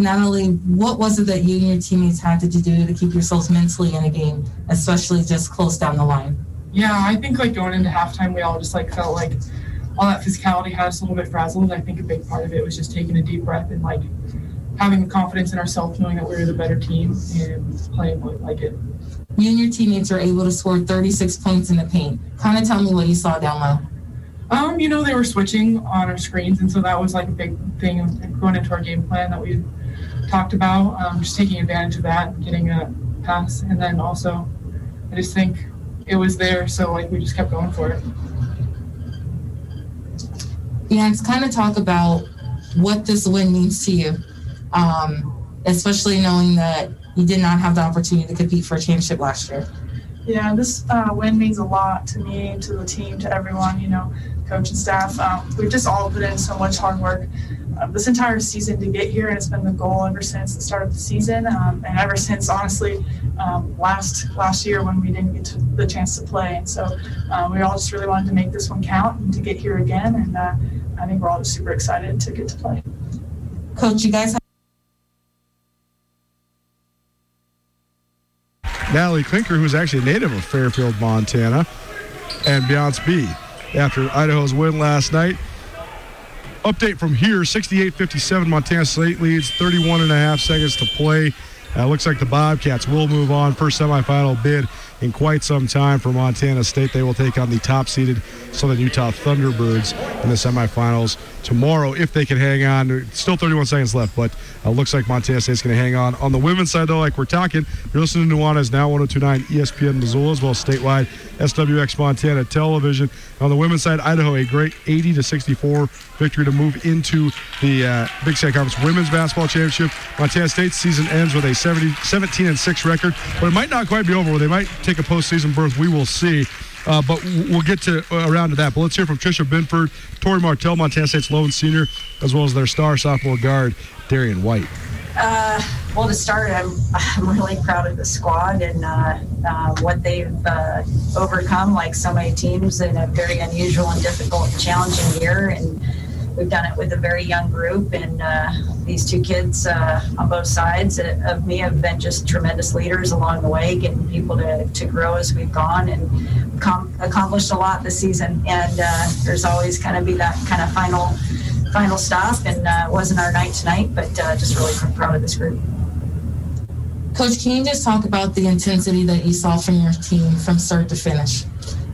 Natalie, what was it that you and your teammates had to do to keep yourselves mentally in a game, especially just close down the line? Yeah, I think like going into halftime, we all just like felt like all that physicality had us a little bit frazzled. I think a big part of it was just taking a deep breath and like having the confidence in ourselves, knowing that we were the better team and playing like it. You and your teammates were able to score 36 points in the paint. Kind of tell me what you saw down low. Um, you know, they were switching on our screens, and so that was like a big thing going into our game plan that we talked about, um, just taking advantage of that, getting a pass, and then also, I just think it was there, so like we just kept going for it. Yeah, let's kind of talk about what this win means to you, um, especially knowing that you did not have the opportunity to compete for a championship last year. Yeah, this uh, win means a lot to me, to the team, to everyone. You know, coach and staff. Um, we've just all put in so much hard work uh, this entire season to get here, and it's been the goal ever since the start of the season, um, and ever since honestly um, last last year when we didn't get to the chance to play. And so uh, we all just really wanted to make this one count and to get here again. And uh, I think we're all just super excited to get to play. Coach, you guys. Natalie Klinker, who's actually a native of Fairfield, Montana, and Beyonce Bea. After Idaho's win last night, update from here 68 57 Montana State leads, 31 and a half seconds to play. Uh, looks like the Bobcats will move on. First semifinal bid in quite some time for Montana State. They will take on the top seeded Southern Utah Thunderbirds in the semifinals tomorrow if they can hang on. Still 31 seconds left, but uh, looks like Montana State's going to hang on. On the women's side, though, like we're talking, you're listening to Nuanez now 1029 ESPN Missoula as well as statewide SWX Montana television. On the women's side, Idaho a great 80 to 64 victory to move into the uh, Big Sky Conference Women's Basketball Championship. Montana State's season ends with a 70, 17 and 6 record, but it might not quite be over. They might take a postseason berth. We will see. Uh, but we'll get to uh, around to that. But let's hear from Tricia Binford, Tori Martell, Montana State's lone senior, as well as their star sophomore guard, Darian White. Uh, well, to start, I'm I'm really proud of the squad, and uh, uh, what they've uh, overcome, like so many teams, in a very unusual and difficult challenging year. And we've done it with a very young group. And uh, these two kids uh, on both sides of me have been just tremendous leaders along the way, getting people to, to grow as we've gone and com- accomplished a lot this season. And uh, there's always kind of be that kind of final final stop. And uh, it wasn't our night tonight, but just really proud of this group. Coach, can you just talk about the intensity that you saw from your team from start to finish?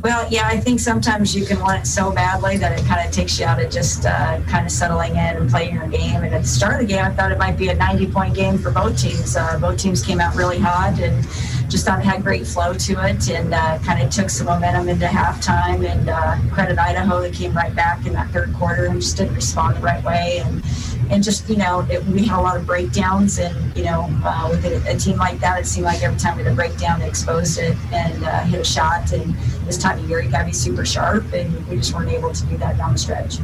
Well, yeah, I think sometimes you can want it so badly that it kind of takes you out of just uh, kind of settling in and playing your game. And at the start of the game, I thought it might be a 90 point game for both teams. Uh, both teams came out really hot and just thought it had great flow to it and uh, kind of took some momentum into halftime. And uh, credit Idaho that came right back in that third quarter and just didn't respond the right way. And and just you know it, we had a lot of breakdowns and you know uh, with a, a, team like that it seemed like every time we had a breakdown they exposed it and uh, hit a shot. And this time of year you got to be super sharp and we just weren't able to do that down the stretch.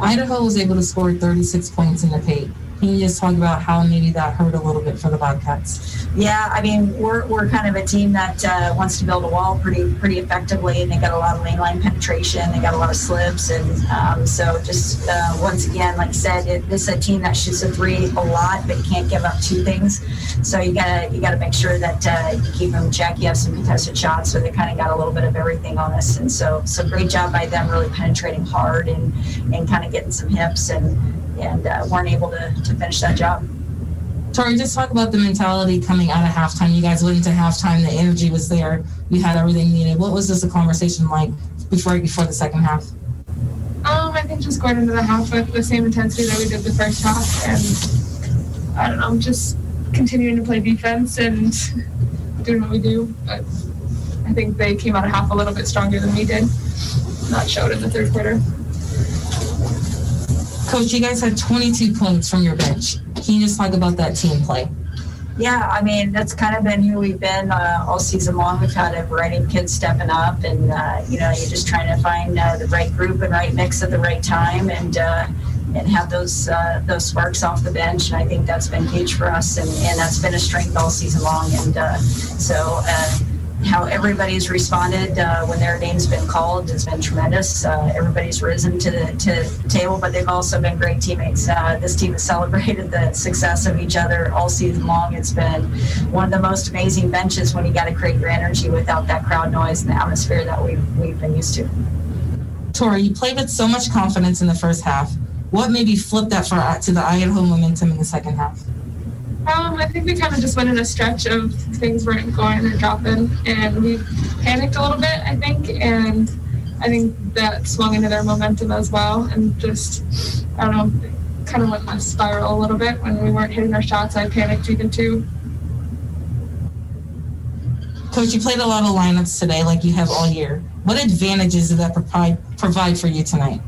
Idaho was able to score 36 points in the paint can you just talk about how maybe that hurt a little bit for the Bobcats? Yeah, I mean, we're, we're kind of a team that uh, wants to build a wall pretty pretty effectively, and they got a lot of mainline penetration. They got a lot of slips, and um, so just uh, once again, like I said, it, this is a team that shoots a three a lot, but you can't give up two things. So you gotta you gotta make sure that uh, you keep them check. You have some contested shots, so they kind of got a little bit of everything on us, and so so great job by them, really penetrating hard and and kind of getting some hips and and uh, weren't able to, to finish that job. Tori, just talk about the mentality coming out of halftime. You guys went into halftime, the energy was there, you had everything needed. What was this a conversation like before before the second half? Um, I think just going into the half with the same intensity that we did the first half, and I don't know, just continuing to play defense and doing what we do. But I think they came out of half a little bit stronger than we did. Not showed in the third quarter. Coach, you guys had 22 points from your bench. Can you just talk about that team play? Yeah, I mean that's kind of been who we've been uh, all season long. We've had a variety of kids stepping up, and uh, you know you're just trying to find uh, the right group and right mix at the right time, and uh, and have those uh, those sparks off the bench. And I think that's been huge for us, and, and that's been a strength all season long. And uh, so how everybody's responded uh, when their name's been called has been tremendous. Uh, everybody's risen to the, to the table, but they've also been great teammates. Uh, this team has celebrated the success of each other all season long. It's been one of the most amazing benches when you got to create your energy without that crowd noise and the atmosphere that we've, we've been used to. Tori, you played with so much confidence in the first half. What maybe flipped that for to the Idaho momentum in the second half? Um, I think we kind of just went in a stretch of things weren't going or dropping, and we panicked a little bit, I think, and I think that swung into their momentum as well, and just I don't know, kind of went in a spiral a little bit when we weren't hitting our shots. I panicked even too. Coach, you played a lot of lineups today, like you have all year. What advantages did that provide provide for you tonight?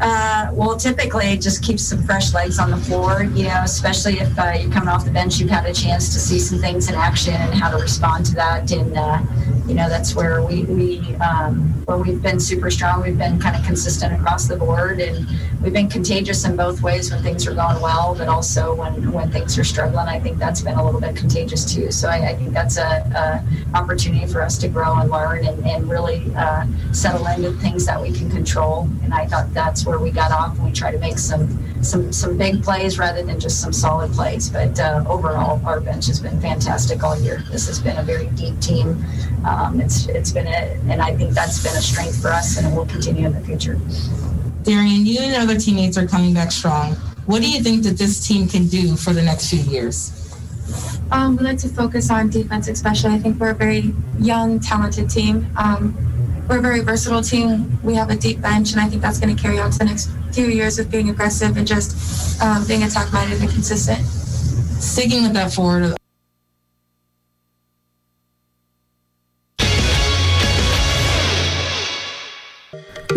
Uh, well, typically it just keeps some fresh legs on the floor, you know, especially if uh, you're coming off the bench, you've had a chance to see some things in action and how to respond to that. And, uh, you know, that's where we, we um, where we've been super strong. We've been kind of consistent across the board and we've been contagious in both ways when things are going well, but also when, when things are struggling. I think that's been a little bit contagious too. So I, I think that's a, a, opportunity for us to grow and learn and, and really uh, settle into things that we can control. And I thought that's where we got off and we try to make some some some big plays rather than just some solid plays. But uh, overall, our bench has been fantastic all year. This has been a very deep team. Um, it's it's been a, and I think that's been a strength for us, and it will continue in the future. Darian, you and other teammates are coming back strong. What do you think that this team can do for the next few years? Um, we like to focus on defense, especially. I think we're a very young, talented team. Um, we're a very versatile team. We have a deep bench, and I think that's going to carry on to the next few years of being aggressive and just um, being attack minded and consistent. Sticking with that forward.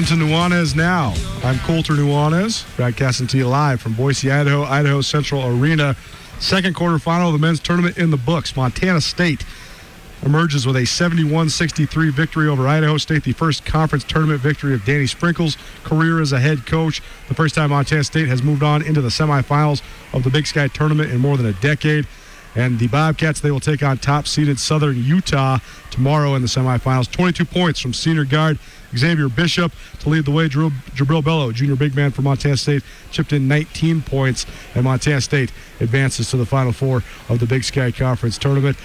Listen to Nuanez now. I'm Colter Nuanez, broadcasting to you live from Boise, Idaho, Idaho Central Arena. Second quarterfinal of the men's tournament in the books. Montana State emerges with a 71-63 victory over Idaho State, the first conference tournament victory of Danny Sprinkle's career as a head coach. The first time Montana State has moved on into the semifinals of the Big Sky tournament in more than a decade. And the Bobcats, they will take on top-seeded Southern Utah tomorrow in the semifinals. 22 points from senior guard Xavier Bishop to lead the way. Jubrile Belo, junior big man for Montana State, chipped in 19 points, and Montana State advances to the Final Four of the Big Sky Conference tournament.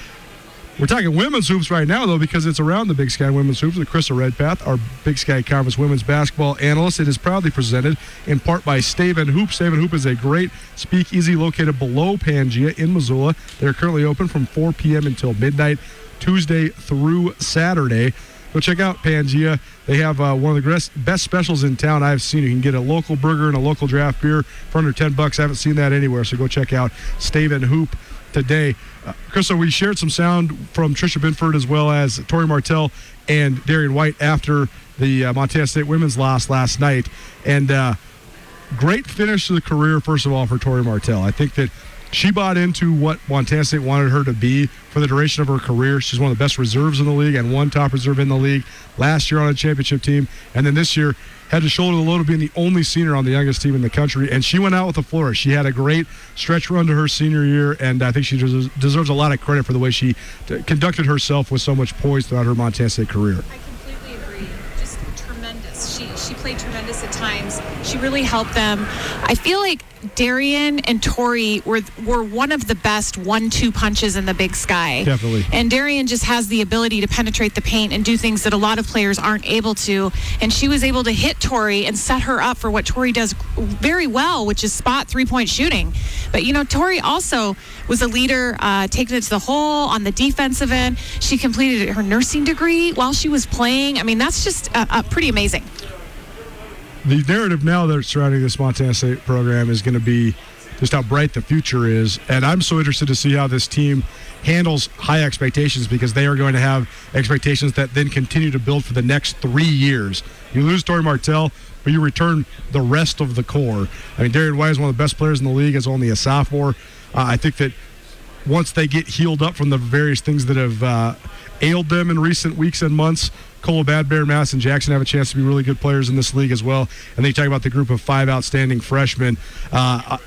We're talking women's hoops right now, though, because it's around the Big Sky Women's Hoops with Krista Redpath, our Big Sky Conference women's basketball analyst. It is proudly presented in part by Staven Hoop. Staven Hoop is a great speakeasy located below Pangea in Missoula. They're currently open from 4 p.m. until midnight, Tuesday through Saturday. Go check out Pangea. They have uh, one of the best specials in town I've seen. You can get a local burger and a local draft beer for under 10 bucks. I haven't seen that anywhere, so go check out Staven Hoop today. Uh, Krista, we shared some sound from Tricia Binford as well as Tori Martell and Darian White after the uh, Montana State women's loss last night. And uh, great finish to the career, first of all, for Tori Martell. I think that she bought into what Montana State wanted her to be for the duration of her career. She's one of the best reserves in the league and one top reserve in the league last year on a championship team. And then this year, had to shoulder the load of being the only senior on the youngest team in the country, and she went out with a flourish. She had a great stretch run to her senior year, and I think she deserves a lot of credit for the way she conducted herself with so much poise throughout her Montana State career. I completely agree. Just tremendous. She played tremendous at times. She really helped them. I feel like Darian and Tori were were one of the best one-two punches in the Big Sky. Definitely. And Darian just has the ability to penetrate the paint and do things that a lot of players aren't able to. And she was able to hit Tori and set her up for what Tori does very well, which is spot three-point shooting. But you know, Tori also was a leader, uh, taking it to the hole on the defensive end. She completed her nursing degree while she was playing. I mean, that's just uh, uh, pretty amazing the narrative now that surrounding this Montana State program is going to be just how bright the future is. And I'm so interested to see how this team handles high expectations because they are going to have expectations that then continue to build for the next three years. You lose Tori Martell, but you return the rest of the core. I mean, Darian White is one of the best players in the league as only a sophomore. Uh, I think that once they get healed up from the various things that have uh, ailed them in recent weeks and months, Kola Bad Bear, Madison Jackson have a chance to be really good players in this league as well. And they talk about the group of five outstanding freshmen. Uh,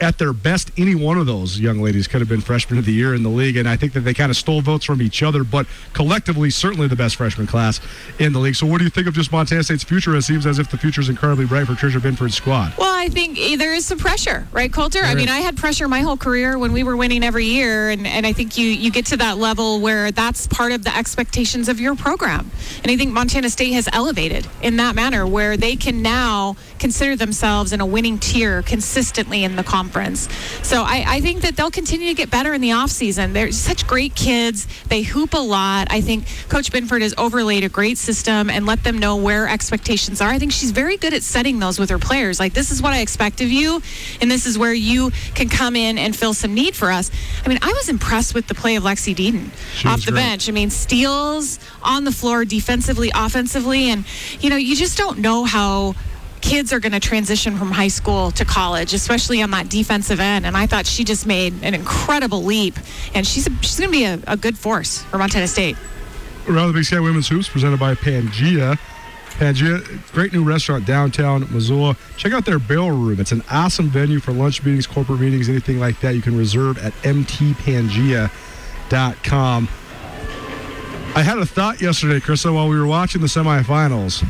at their best, any one of those young ladies could have been freshman of the year in the league. And I think that they kind of stole votes from each other, but collectively, certainly the best freshman class in the league. So, what do you think of just Montana State's future? It seems as if the future is incredibly bright for Tricia Binford's squad. Well, I think there is some pressure, right, Colter? There I mean, is. I had pressure my whole career when we were winning every year, and, and I think you you get to that level where that's part of the expectations of your program. And I think Montana State has elevated in that manner where they can now consider themselves in a winning tier consistently in the conference. So I, I think that they'll continue to get better in the offseason. They're such great kids. They hoop a lot. I think Coach Binford has overlaid a great system and let them know where expectations are. I think she's very good at setting those with her players. Like, this is what I expect of you, and this is where you can come in and fill some need for us. I mean, I was impressed with the play of Lexi Deaton off the great. bench. I mean, steals on the floor defensively, offensively, and, you know, you just don't know how kids are going to transition from high school to college, especially on that defensive end. And I thought she just made an incredible leap, and she's she's going to be a, a, good force for Montana State. Around the Big Sky Women's Hoops, presented by Pangea. Pangea, great new restaurant downtown Missoula. Check out their Barrel Room. It's an awesome venue for lunch meetings, corporate meetings, anything like that. You can reserve at mtpangea.com. I had a thought yesterday, Krista, while we were watching the semifinals.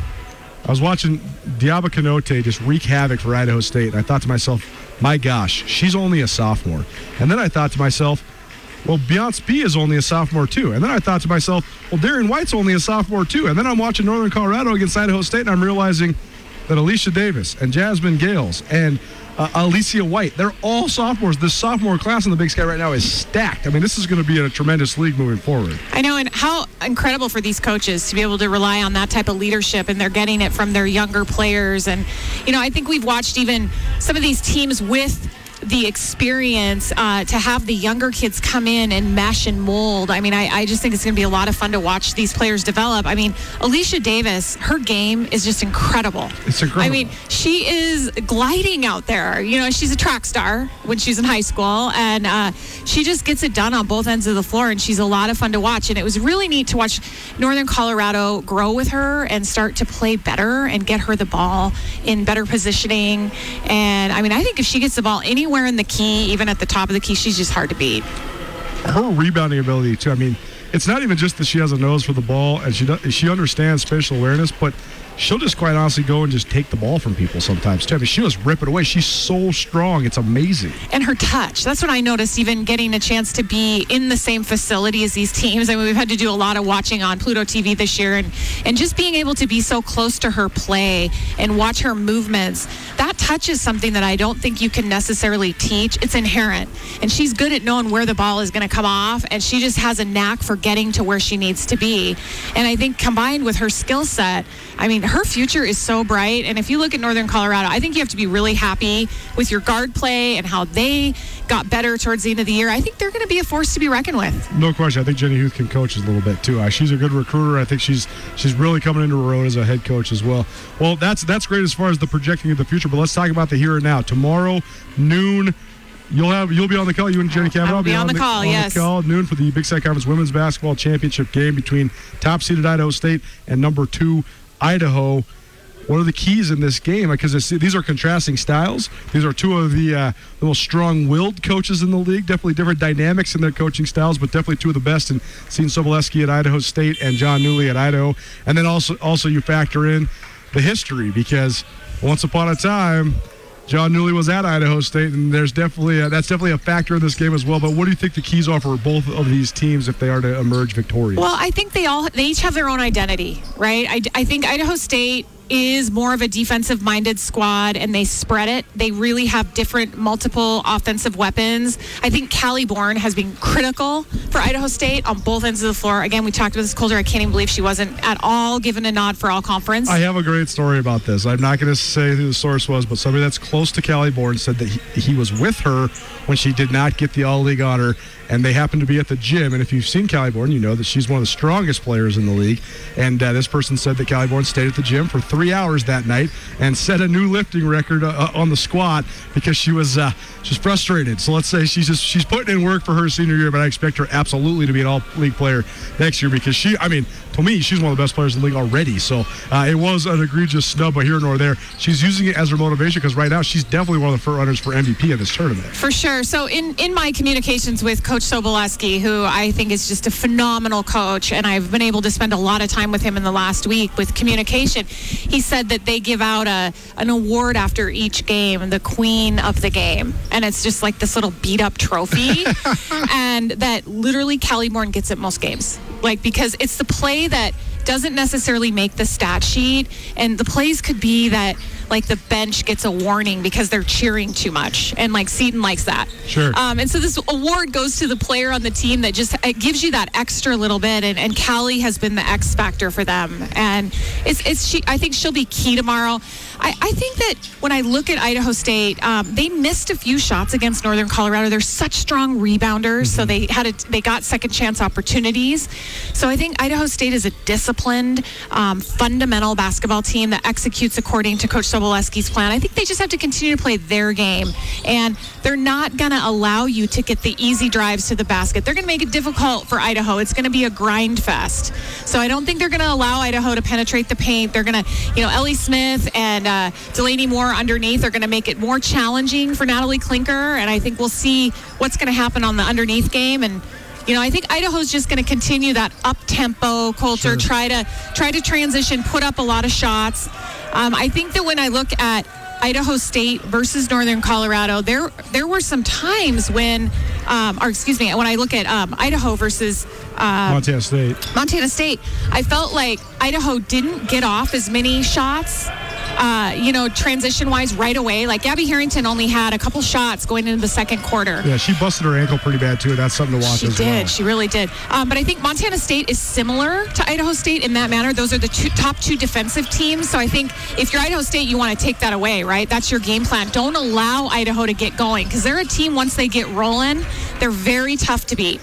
I was watching Diaba Konate just wreak havoc for Idaho State, and I thought to myself, my gosh, she's only a sophomore. And then I thought to myself, well, Beyonce Bea is only a sophomore too. And then I thought to myself, well, Darian White's only a sophomore too. And then I'm watching Northern Colorado against Idaho State, and I'm realizing that Alicia Davis and Jasmine Gales and uh, Alicia White, they're all sophomores. This sophomore class in the Big Sky right now is stacked. I mean, this is going to be a tremendous league moving forward. I know, and how incredible for these coaches to be able to rely on that type of leadership, and they're getting it from their younger players. And, you know, I think we've watched even some of these teams with the experience uh, to have the younger kids come in and mesh and mold. I mean, I, I just think it's going to be a lot of fun to watch these players develop. I mean, Alicia Davis, her game is just incredible. It's incredible. I mean, she is gliding out there. You know, she's a track star when she's in high school, and uh, she just gets it done on both ends of the floor, and she's a lot of fun to watch. And it was really neat to watch Northern Colorado grow with her and start to play better and get her the ball in better positioning. And I mean, I think if she gets the ball anywhere in the key, even at the top of the key, she's just hard to beat. Her rebounding ability too. I mean, it's not even just that she has a nose for the ball and she does, she understands spatial awareness, but she'll just quite honestly go and just take the ball from people sometimes too. I mean, she'll just rip it away. She's so strong. It's amazing. And her touch. That's what I noticed, even getting a chance to be in the same facility as these teams. I mean, we've had to do a lot of watching on Pluto TV this year and, and just being able to be so close to her play and watch her movements. That touch is something that I don't think you can necessarily teach. It's inherent. And she's good at knowing where the ball is going to come off, and she just has a knack for getting to where she needs to be. And I think combined with her skill set, I mean, her future is so bright. And if you look at Northern Colorado, I think you have to be really happy with your guard play and how they got better towards the end of the year. I think they're going to be a force to be reckoned with. No question. I think Jenny Huth can coach a little bit too. Uh, she's a good recruiter. I think she's she's really coming into her own as a head coach as well. Well, that's that's great as far as the projecting of the future. But let's talk about the here and now. Tomorrow, noon. You'll have you'll be on the call. You and Jenny Kavanaugh will be on the call, on yes. The call at noon for the Big Sky Conference Women's Basketball Championship game between top seeded Idaho State and number two Idaho. What are the keys in this game? Because these are contrasting styles. These are two of the, uh, most strong-willed coaches in the league. Definitely different dynamics in their coaching styles, but definitely two of the best. And Seton Sobolewski at Idaho State and Jon Newlee at Idaho, and then also also you factor in the history because once upon a time. Jon Newlee was at Idaho State, and there's definitely a, that's definitely a factor in this game as well. But what do you think the keys are for both of these teams if they are to emerge victorious? Well, I think they all they each have their own identity, right? I, I think Idaho State is more of a defensive minded squad and they spread it. They really have different multiple offensive weapons. I think Callie Bourne has been critical for Idaho State on both ends of the floor. Again, we talked about this Colter. I can't even believe she wasn't at all given a nod for all conference. I have a great story about this. I'm not going to say who the source was, but somebody that's close to Callie Bourne said that he, he was with her when she did not get the All League honor and they happened to be at the gym. And if you've seen Callie Bourne, you know that she's one of the strongest players in the league. And uh, this person said that Callie Bourne stayed at the gym for three hours that night and set a new lifting record uh, on the squat because she was uh, she's frustrated. So let's say she's just she's putting in work for her senior year, but I expect her absolutely to be an all league player next year because she, I mean, to me, she's one of the best players in the league already. So uh, it was an egregious snub, but here nor there. She's using it as her motivation because right now she's definitely one of the front runners for MVP of this tournament. For sure. So in in my communications with Coach Sobolewski, who I think is just a phenomenal coach, and I've been able to spend a lot of time with him in the last week with communication. He said that they give out a an award after each game, the Queen of the Game, and it's just like this little beat up trophy, and that literally Callie Bourne gets it most games, like because it's the play that doesn't necessarily make the stat sheet, and the plays could be that like the bench gets a warning because they're cheering too much, and like Seton likes that. Sure. Um, and so this award goes to the player on the team that just it gives you that extra little bit, and, and Callie has been the X factor for them, and it's it's she. I think she'll be key tomorrow. I, I think that when I look at Idaho State, um, they missed a few shots against Northern Colorado. They're such strong rebounders, so they had a, they got second chance opportunities. So I think Idaho State is a disciplined, um, fundamental basketball team that executes according to Coach Sobolewski's plan. I think they just have to continue to play their game, and they're not going to allow you to get the easy drives to the basket. They're going to make it difficult for Idaho. It's going to be a grind fest. So I don't think they're going to allow Idaho to penetrate the paint. They're going to, you know, Ellie Smith and uh, Delaney Moore underneath are going to make it more challenging for Natalie Klinker, and I think we'll see what's going to happen on the underneath game and. You know, I think Idaho's just going to continue that up tempo culture. Sure. Try to try to transition, put up a lot of shots. Um, I think that when I look at Idaho State versus Northern Colorado, there there were some times when, um, or excuse me, when I look at um, Idaho versus uh, Montana State. Montana State, I felt like Idaho didn't get off as many shots uh, you know, transition wise right away. Like Gabby Harrington only had a couple shots going into the second quarter. Yeah, she busted her ankle pretty bad too. That's something to watch. She did. Well. She really did. Um, but I think Montana State is similar to Idaho State in that manner. Those are the two, top two defensive teams. So I think if you're Idaho State, you want to take that away, right? That's your game plan. Don't allow Idaho to get going because they're a team. Once they get rolling, they're very tough to beat.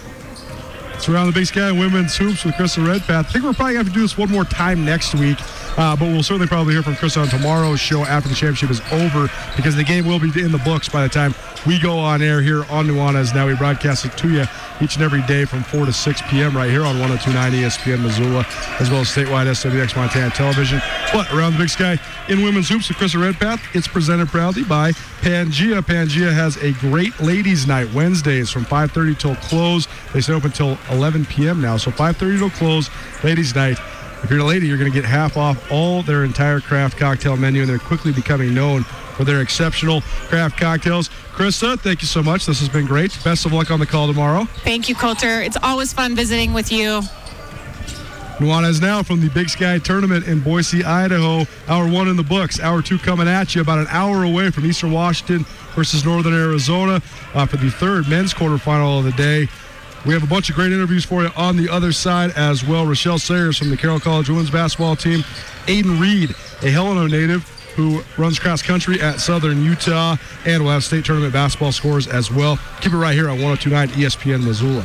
It's around the Big Sky Women's Hoops with Krista Redpath. I think we're probably going to have to do this one more time next week. Uh, but we'll certainly probably hear from Chris on tomorrow's show after the championship is over because the game will be in the books by the time we go on air here on Nuanez. Now we broadcast it to you each and every day from 4 to 6 p.m. right here on 1029 ESPN Missoula, as well as statewide SWX Montana Television. But around the Big Sky in women's hoops with Krista Redpath, it's presented proudly by Pangea. Pangea has a great ladies' night Wednesdays from 5:30 till close. They stay open till 11 p.m. now, so 5:30 till close, ladies' night. If you're a lady, you're going to get half off all their entire craft cocktail menu, and they're quickly becoming known for their exceptional craft cocktails. Krista, thank you so much. This has been great. Best of luck on the call tomorrow. Thank you, Colter. It's always fun visiting with you. Nuanez now from the Big Sky Tournament in Boise, Idaho. Hour one in the books. Hour two coming at you about an hour away from Eastern Washington versus Northern Arizona uh, for the third men's quarterfinal of the day. We have a bunch of great interviews for you on the other side as well. Rochelle Sayers from the Carroll College women's basketball team. Aiden Reed, a Helena native who runs cross country at Southern Utah. And we'll have state tournament basketball scores as well. Keep it right here on 1029 ESPN Missoula.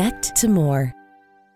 connect to more.